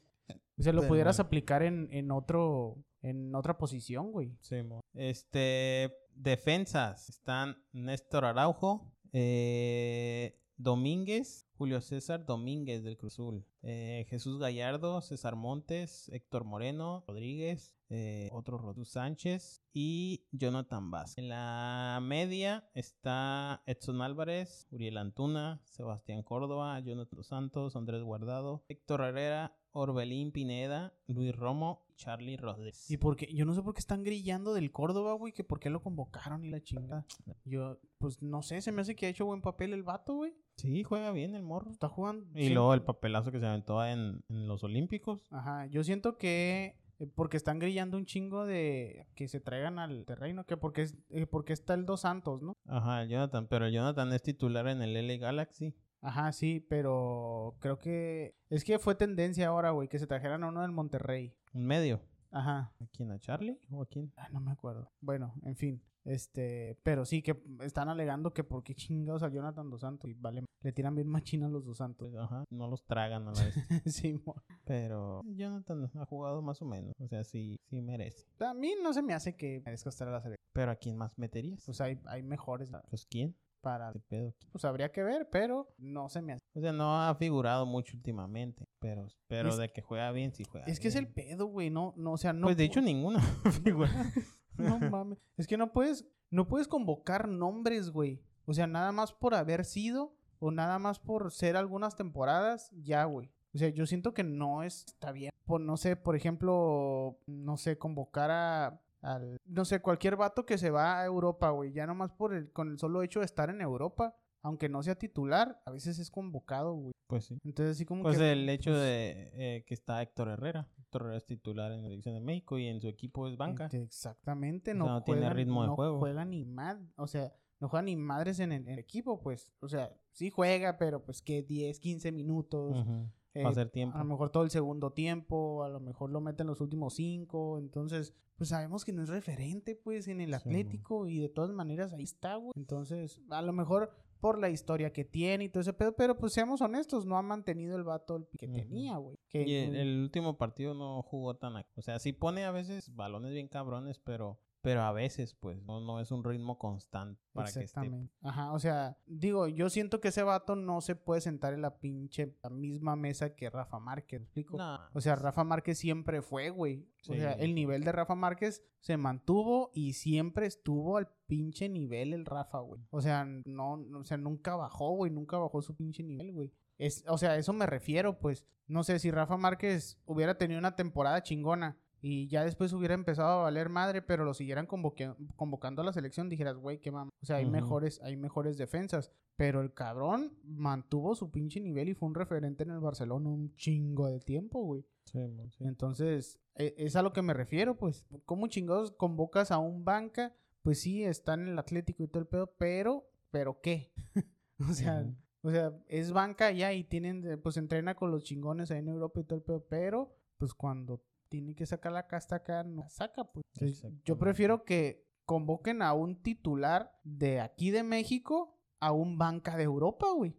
O sea, lo Pero pudieras bueno. aplicar en, en otro... En otra posición, güey. Sí, mo. Este, defensas están Néstor Araujo, eh, Domínguez, Julio César Domínguez del Cruzul, eh, Jesús Gallardo, César Montes, Héctor Moreno, Rodríguez, eh, otro Rodú Sánchez y Jonathan Vázquez. En la media está Edson Álvarez, Uriel Antuna, Sebastián Córdoba, Jonathan Santos, Andrés Guardado, Héctor Herrera, Orbelín Pineda, Luis Romo, Charlie Rodríguez. Y porque yo no sé por qué están grillando del Córdoba, güey, que por qué lo convocaron y la chingada. Yo, pues no sé, se me hace que ha hecho buen papel el vato, güey. Sí, juega bien el morro. Está jugando. Y sí. luego el papelazo que se aventó en, en los Olímpicos. Ajá, yo siento que eh, porque están grillando un chingo de que se traigan al terreno, que porque es, eh, porque está el Dos Santos, ¿no? Ajá, el Jonathan, pero el Jonathan es titular en el LA Galaxy. Ajá, sí, pero creo que es que fue tendencia ahora, güey, que se trajeran a uno del Monterrey. Un medio. Ajá. ¿A quién? ¿A Charlie? ¿O a quién? Ah, no me acuerdo. Bueno, en fin. Este, pero sí que están alegando que por qué chingados a Jonathan Dos Santos. Y vale, le tiran bien machina a los Dos Santos. Pues, ajá, no los tragan a la vez. sí, pero Jonathan ha jugado más o menos. O sea, sí, sí merece. a mí no se me hace que merezca estar a la selección. Pero ¿a quién más meterías? Pues hay, hay mejores Pues ¿quién? Para... ¿Qué pedo? Pues habría que ver, pero no se me hace. O sea, no ha figurado mucho últimamente. Pero, pero Es- de que juega bien, sí juega Es que es el pedo, güey, no, no, o sea, no... Pues de hecho ninguna figura. No mames. Es que no puedes, no puedes convocar nombres, güey. O sea, nada más por haber sido o nada más por ser algunas temporadas, ya, güey. O sea, yo siento que no es- está bien. Por, no sé, por ejemplo, no sé, convocar a, al, no sé, cualquier vato que se va a Europa, güey. Ya nomás por el, con el solo hecho de estar en Europa, aunque no sea titular, a veces es convocado, güey. Pues sí. Entonces, así como Pues que... el hecho pues, de eh, que está Héctor Herrera. Héctor Herrera es titular en la selección de México y en su equipo es banca. Exactamente, O no, sea, no tiene ritmo de no juego. juega ni mad, o sea, no juega ni madres en el, en el equipo, pues, o sea, sí juega, pero pues que 10, 15 minutos, Ujú. Eh, ser tiempo. a lo mejor todo el segundo tiempo, a lo mejor lo mete en los últimos 5, entonces, pues sabemos que no es referente, pues, en el Sí, Atlético y de todas maneras ahí está, güey, entonces, a lo mejor por la historia que tiene y todo ese pedo, pero pues seamos honestos, no ha mantenido el vato el que tenía, güey. Que, Y el, el último partido no jugó tan... O sea, sí pone a veces balones bien cabrones, pero... Pero a veces, pues, no, no es un ritmo constante para que esté. Exactamente. Ajá, o sea, digo, yo siento que ese vato no se puede sentar en la pinche la misma mesa que Rafa Márquez, ¿me explico? O sea, Rafa Márquez siempre fue, güey. O sea, el nivel de Rafa Márquez se mantuvo y siempre estuvo al pinche nivel el Rafa, güey. O sea, no, no- o sea, nunca bajó, güey, nunca bajó su pinche nivel, güey. Es, o sea, a eso me refiero, pues. No sé, si Rafa Márquez hubiera tenido una temporada chingona y ya después hubiera empezado a valer madre, pero lo siguieran convoque- convocando a la selección, dijeras, güey, qué mamá. O sea, hay mejores, hay mejores defensas. Pero el cabrón mantuvo su pinche nivel y fue un referente en el Barcelona un chingo de tiempo, güey. sí, mo- sí. Entonces, e- es a lo que me refiero, pues. ¿Cómo chingados convocas a un banca? Pues sí, está en el Atlético y todo el pedo, pero, ¿pero qué? o sea, o sea, es banca ya y tienen, pues entrena con los chingones ahí en Europa y todo el pedo, pero, pues cuando tiene que sacar la casta acá, no la saca, pues. Yo prefiero que convoquen a un titular de aquí de México a un banca de Europa, güey.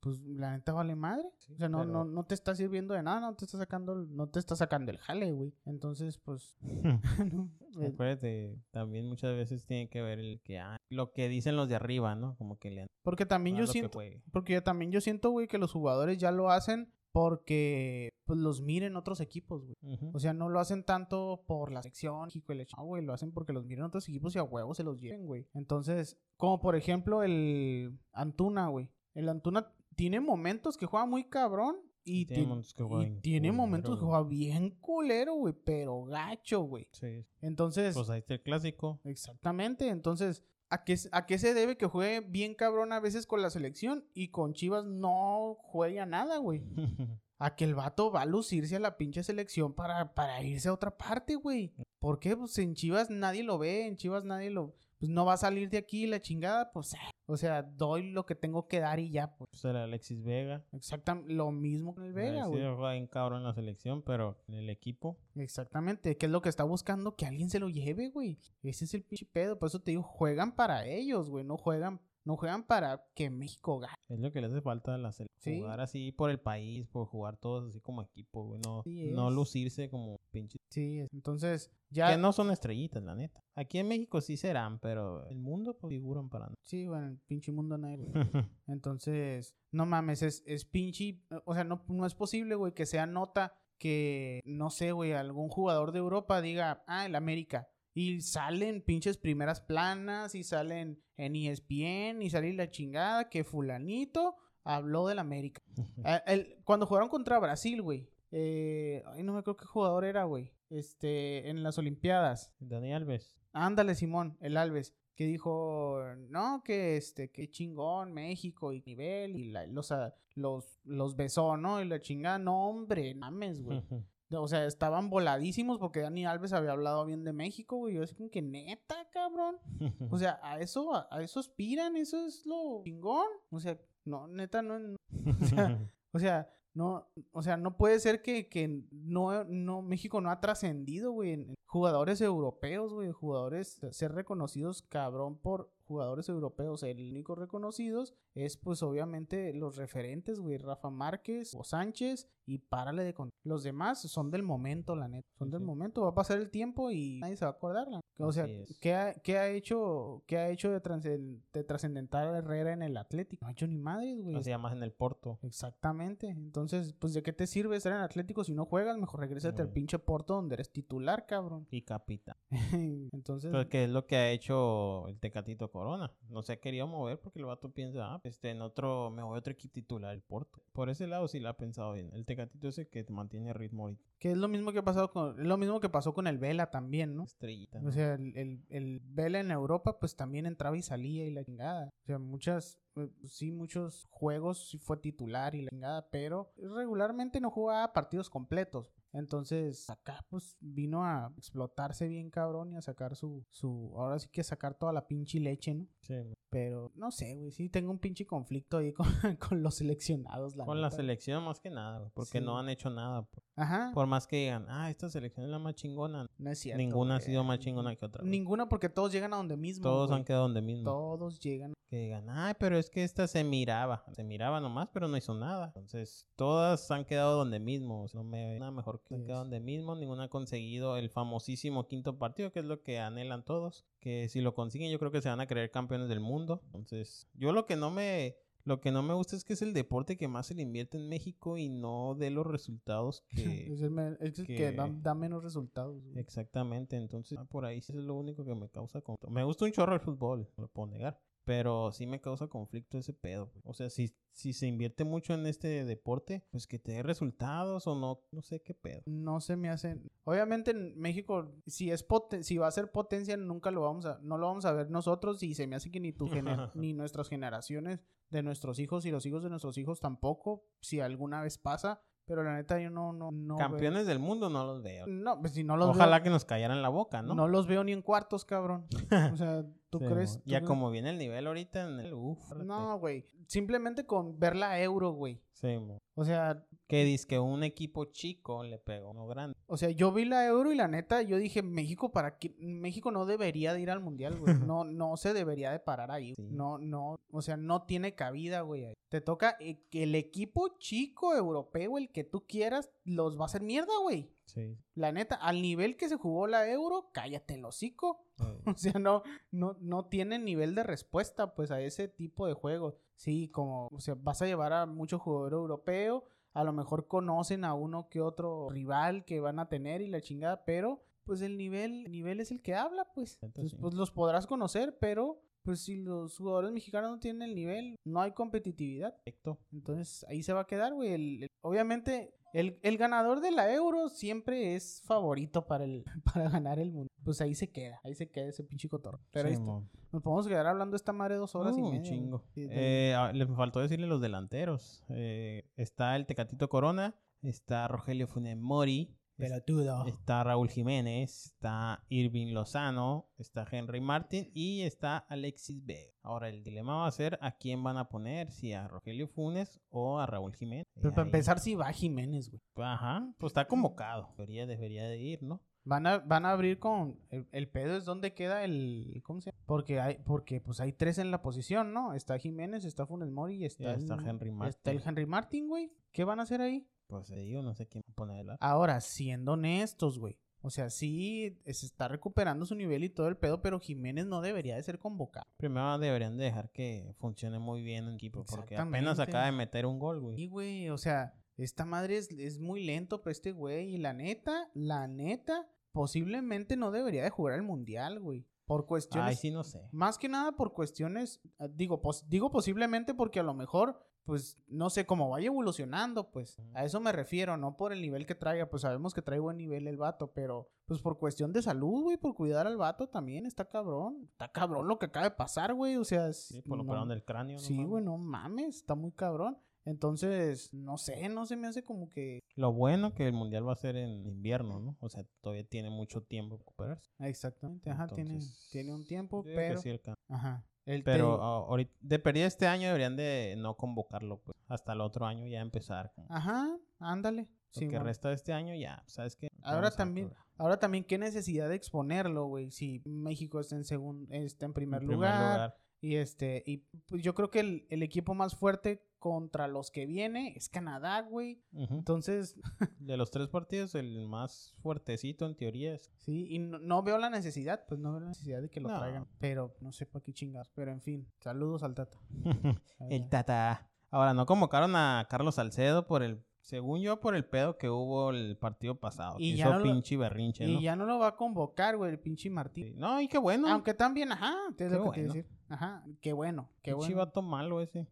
Pues la neta vale madre. Sí, o sea, no, pero- no, no te está sirviendo de nada, no te está sacando, no te está sacando el jale, güey. Entonces, pues. no, eh, Acuérdate, también muchas veces tiene que ver el que ah, lo que dicen los de arriba, ¿no? Como que le han porque también yo lo que siento, porque yo también yo siento, güey, que los jugadores ya lo hacen porque pues los miren otros equipos, güey. O sea, no lo hacen tanto por la sección, México y no, güey, lo hacen porque los miran otros equipos y a huevos se los lleven, güey. Entonces, como por ejemplo el Antuna, güey. El Antuna tiene momentos que juega muy cabrón y, tiene ti- momentos que juega bien tiene culero, momentos que juega bien culero, güey, pero gacho, güey. Sí. Entonces, Pues ahí está el clásico. exactamente, entonces, ¿a qué, ¿a qué se debe que juegue bien cabrón a veces con la selección y con Chivas no juega nada, güey? a que el vato va a lucirse a la pinche selección para, para irse a otra parte, güey. ¿Por qué? Pues en Chivas nadie lo ve, en Chivas nadie lo... Pues no va a salir de aquí la chingada, pues... eh, O sea, doy lo que tengo que dar y ya, pues. pues Alexis Vega. Exactamente, lo mismo con el Vega, güey. Juega bien cabrón en la selección, pero en el equipo. Exactamente, ¿qué es lo que está buscando? Que alguien se lo lleve, güey. Ese es el pinche pedo, por eso te digo, juegan para ellos, güey, no juegan... no juegan para que México gane. Es lo que le hace falta a la selección. Jugar así por el país, por jugar todos así como equipo, güey. No, Sí no lucirse como pinches. Sí, entonces ya... Que no son estrellitas, la neta. Aquí en México sí serán, pero el mundo pues, figuran para nada. Sí, bueno, el pinche mundo nadie lo- Entonces, no mames, es, es pinche... O sea, no, no es posible, güey, que sea nota que, no sé, güey, algún jugador de Europa diga, ah, el América. Y salen pinches primeras planas y salen en ESPN y sale la chingada que fulanito habló del América. Ah, el- cuando jugaron contra Brasil, güey. Eh, ay, no me acuerdo qué jugador era, güey. Este, en las Olimpiadas. Dani Alves. Ándale, Simón, el Alves, que dijo, no, que este, que chingón, México y nivel, y la- los, los, los besó, ¿no? Y la chingada, no, hombre, mames, güey. O sea, estaban voladísimos porque Dani Alves había hablado bien de México, güey. Yo así como que neta, cabrón. O sea, a eso, a, a eso aspiran, eso es lo chingón. O sea, no, neta, no, no- o sea, o sea, no, o sea, no puede ser que, que no, no, México no ha trascendido, güey, en en jugadores europeos, güey, jugadores, ser reconocidos, cabrón, por jugadores europeos. El único reconocidos es, pues, obviamente, los referentes, güey, Rafa Márquez o Sánchez, y párale de contar. Los demás son del momento, la neta, son del Sí. momento, va a pasar el tiempo y nadie se va a acordar, la- O sea. ¿qué ha, qué ha hecho, qué ha hecho de, trascen- de trascendental Herrera en el Atlético? No ha hecho ni madres, güey. Hacía más en el Porto. Exactamente. Entonces, pues, ¿de qué te sirve estar en Atlético si no juegas? Mejor regrésate al pinche Porto donde eres titular, cabrón. Y capitán. Entonces, Pero que es lo que ha hecho el Tecatito Corona. No se ha querido mover porque el vato piensa, ah, este, en otro, me voy a otro equipo titular, el Porto. Por ese lado sí la ha pensado bien. El Tecatito es el que mantiene ritmo ahorita. que es lo mismo que ha pasado con, es lo mismo que pasó con el Vela también, ¿no? Estrellita. O sea, el, el, el Vela en Europa, pues también entraba y salía y la chingada. O sea, muchas, eh, sí, muchos juegos sí fue titular y la chingada, pero regularmente no jugaba partidos completos. Entonces, acá pues vino a explotarse bien cabrón y a sacar su, su, ahora sí que sacar toda la pinche leche, ¿no? Sí, Pero no sé, güey, sí tengo un pinche conflicto ahí con, con los seleccionados, la Con la selección más que nada, porque Sí. no han hecho nada. pues. Ajá, Por más que digan, ah, esta selección es la más chingona. no es cierto. Ninguna ha sido más chingona que otra. güey. Ninguna porque todos llegan a donde mismo. Todos güey. han quedado donde mismo. Todos llegan. Que digan, ay, pero es que esta se miraba. Se miraba nomás, pero no hizo nada. Entonces, todas han quedado donde mismo. No me nada mejor que han quedado donde mismo. Ninguna ha conseguido el famosísimo quinto partido, que es lo que anhelan todos. Que si lo consiguen, yo creo que se van a creer campeones del mundo. Entonces, yo lo que no me. Lo que no me gusta es que es el deporte que más se le invierte en México y no de los resultados que... es el, me- es el que, que- da, da menos resultados. güey. Exactamente, entonces por ahí es lo único que me causa conflicto. Me gusta un chorro el fútbol, no lo puedo negar, pero sí me causa conflicto ese pedo. O sea, si, si se invierte mucho en este deporte, pues que te dé resultados o no, no sé qué pedo. No se me hacen. Obviamente en México, si es poten- si va a ser potencia, nunca lo vamos a, no lo vamos a ver nosotros. Y se me hace que ni tu gener- ni nuestras generaciones de nuestros hijos y los hijos de nuestros hijos tampoco. Si alguna vez pasa. Pero la neta yo no, no, no. veo- Campeones del mundo no los veo. No, pues si no los Ojalá veo. que nos callaran la boca, ¿no? ¿no? los veo ni en cuartos, cabrón. O sea, ¿tú Sí, crees? tú Ya como viene el nivel ahorita en el... Uf, No, güey. Simplemente con ver la euro, güey. Sí, mo. O sea, Que dice que un equipo chico le pegó uno grande. O sea, yo vi la Euro y la neta, yo dije, México, ¿para qué? México no debería de ir al Mundial, güey. No, no se debería de parar ahí. Sí. No, no, o sea, no tiene cabida, güey. Te toca eh, que el equipo chico europeo, el que tú quieras, los va a hacer mierda, güey. Sí. La neta, al nivel que se jugó la Euro, cállate el hocico. O sea, no, no, no tiene nivel de respuesta, pues, a ese tipo de juegos. Sí, como, o sea, vas a llevar a mucho jugador europeo, a lo mejor conocen a uno que otro rival que van a tener y la chingada, pero, pues, el nivel, el nivel es el que habla, pues. Entonces, sí. pues, los podrás conocer, pero, pues, si los jugadores mexicanos no tienen el nivel, no hay competitividad. Perfecto. Entonces ahí se va a quedar, güey. El- el- obviamente, el, el ganador de la euro siempre es favorito para, el, para ganar el mundo. Pues ahí se queda, ahí se queda ese pinche cotorro. Pero ahí Sí, está. Nos podemos quedar hablando de esta madre dos horas y media. Un chingo. Sí, Eh, ah, le faltó decirle los delanteros. Eh, está el Tecatito Corona, está Rogelio Funes Mori, es- Pelotudo. está Raúl Jiménez, está Irving Lozano, está Henry Martin y está Alexis Vega. Ahora el dilema va a ser a quién van a poner, si a Rogelio Funes o a Raúl Jiménez. Pero para empezar, sí va Jiménez, güey. Ajá, pues está convocado. Debería, debería de ir, ¿no? Van a, van a abrir con. El, el pedo es donde queda el. ¿Cómo se llama? Porque hay, porque pues hay tres en la posición, ¿no? Está Jiménez, está Funes Mori y está, Ya está el- Henry Martin. Está el Henry Martin, güey. ¿Qué van a hacer ahí? Pues te digo, no sé quién ponerla. Ahora, siendo honestos, güey. O sea, sí se está recuperando su nivel y todo el pedo, pero Jiménez no debería de ser convocado. Primero deberían de dejar que funcione muy bien el equipo. Porque apenas acaba de meter un gol, güey. Y, güey, o sea, esta madre es, es muy lento para este güey. Y la neta, la neta, posiblemente no debería de jugar el mundial, güey. Por cuestiones. Ay, sí, no sé. Más que nada por cuestiones, ah, digo, pos- digo posiblemente porque a lo mejor, pues, no sé, cómo vaya evolucionando, pues, a eso me refiero, no por el nivel que traiga, pues sabemos que trae buen nivel el vato, pero, pues, por cuestión de salud, güey, por cuidar al vato también, está cabrón, está cabrón lo que acaba de pasar, güey, o sea, es- Sí, por lo no- operaron del cráneo. no sí, güey, no mames, está muy cabrón. Entonces, no sé, no se me hace como que... Lo bueno que el mundial va a ser en invierno, ¿no? O sea, todavía tiene mucho tiempo para recuperarse. Exactamente, ajá, tiene, Entonces, tiene un tiempo, que pero... sí. Ajá. Pero te- ah, ahorita, de perdida este año deberían de no convocarlo, pues. Hasta el otro año ya empezar. con- Ajá, ándale. Lo sí, que bueno. resta de este año ya, ¿sabes qué? Ahora también, ahora también, qué necesidad de exponerlo, güey. Si México está en segundo, está en primer, En primer lugar, lugar. y este, y pues yo creo que el, el equipo más fuerte contra los que viene es Canadá, güey. Entonces, De los tres partidos, el más fuertecito en teoría es. sí, y no, no veo la necesidad, pues no veo la necesidad de que lo No. traigan. Pero no sé para qué chingar. Pero en fin, saludos al Tata. el Tata. Ahora, no convocaron a Carlos Salcedo por el. Según yo, por el pedo que hubo el partido pasado. Y que ya hizo no lo- pinche berrinche, Y ¿no? ya no lo va a convocar, güey, el pinche Martín. Sí. No, y qué bueno. Aunque también, ajá, te Qué lo que te decir. Ajá, qué bueno, qué Pinche bueno. vato malo ese.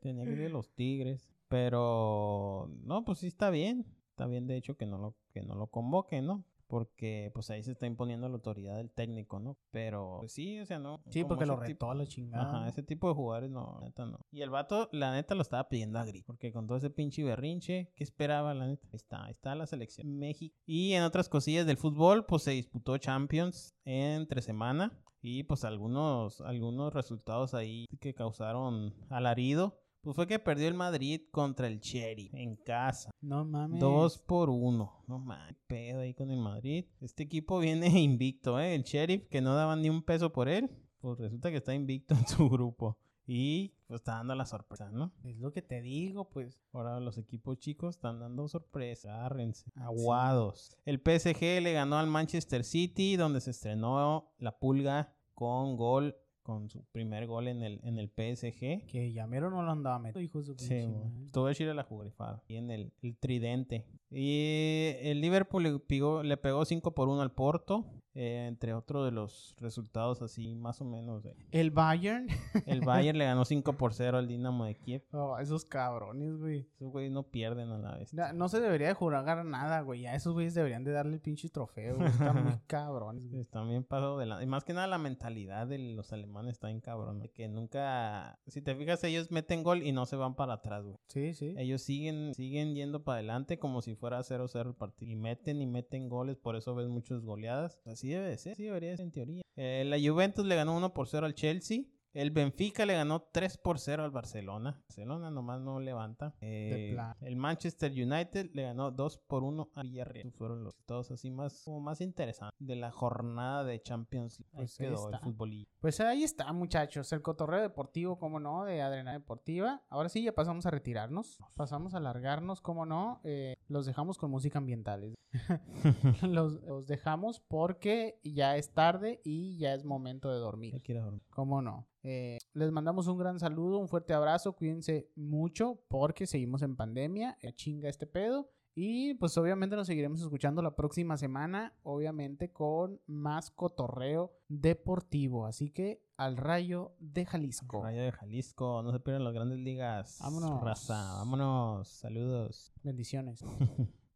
Tenía que ir los Tigres. Pero no, pues sí está bien. Está bien, de hecho, que no lo, que no lo convoquen, ¿no? Porque pues ahí se está imponiendo la autoridad del técnico, ¿no? Pero pues, sí, o sea, no. Sí, porque lo tipo- retó a la chingada. Ajá, ese tipo de jugadores no, neta no. Y el vato, la neta, lo estaba pidiendo a grito. Porque con todo ese pinche berrinche, ¿qué esperaba, la neta? Ahí está, ahí está la selección México. Y en otras cosillas del fútbol, pues se disputó Champions entre semana. Y pues algunos, algunos resultados ahí que causaron alarido. Pues fue que perdió el Madrid contra el Cherry en casa. No mames. Dos por uno. No mames, pedo ahí con el Madrid. Este equipo viene invicto, ¿eh? El Sheriff, que no daban ni un peso por él, pues resulta que está invicto en su grupo. Y pues está dando la sorpresa, ¿no? Es lo que te digo, pues. Ahora los equipos chicos están dando sorpresa. Agárrense. Aguados. El PSG le ganó al Manchester City, donde se estrenó la pulga con gol, con su primer gol en el, en el PSG. Que Llamero no lo andaba metiendo, hijo de su Sí, pinche a Chile la jugarifada. Y en el, el tridente. Y el Liverpool le pegó, le pegó 5 por 1 al Porto. eh, entre otros de los resultados así más o menos. El Bayern. El Bayern le ganó 5 por 0 al Dinamo de Kiev. Oh, esos cabrones, güey. Esos güeyes no pierden a la vez. No se debería de jugar nada, güey. A esos güeyes deberían de darle el pinche trofeo, güey. Están muy cabrones, güey. Están bien pasados de la... Y más que nada la mentalidad de los alemanes está bien cabrón. De que nunca... Si te fijas, ellos meten gol y no se van para atrás, güey. Sí, sí. Ellos siguen, siguen yendo para adelante como si fuera 0-0 el partido. Y meten y meten goles, por eso ves muchas goleadas. Así debe de ser, así debería ser en teoría. Eh, la Juventus le ganó 1 por 0 al Chelsea. El Benfica le ganó 3 por 0 al Barcelona. Barcelona nomás no levanta. Eh, el Manchester United le ganó 2 por 1 a Villarreal. Fueron los resultados así más, como más interesantes de la jornada de Champions League. Pues ahí quedó el está. futbolillo. Pues ahí está, muchachos. El cotorreo deportivo, cómo no, de Adrenalina Deportiva. Ahora sí, ya pasamos a retirarnos. Pasamos a alargarnos, cómo no. Eh, los dejamos con música ambiental. los, los dejamos porque ya es tarde y ya es momento de dormir. Ya quiero dormir. ¿Cómo no? Eh, les mandamos un gran saludo, un fuerte abrazo, cuídense mucho porque seguimos en pandemia, eh, chinga este pedo. Y pues obviamente nos seguiremos escuchando la próxima semana, obviamente con más cotorreo deportivo. Así que al rayo de Jalisco. Rayo de Jalisco, no se pierdan las grandes ligas. Vámonos. Raza, vámonos. Saludos. Bendiciones.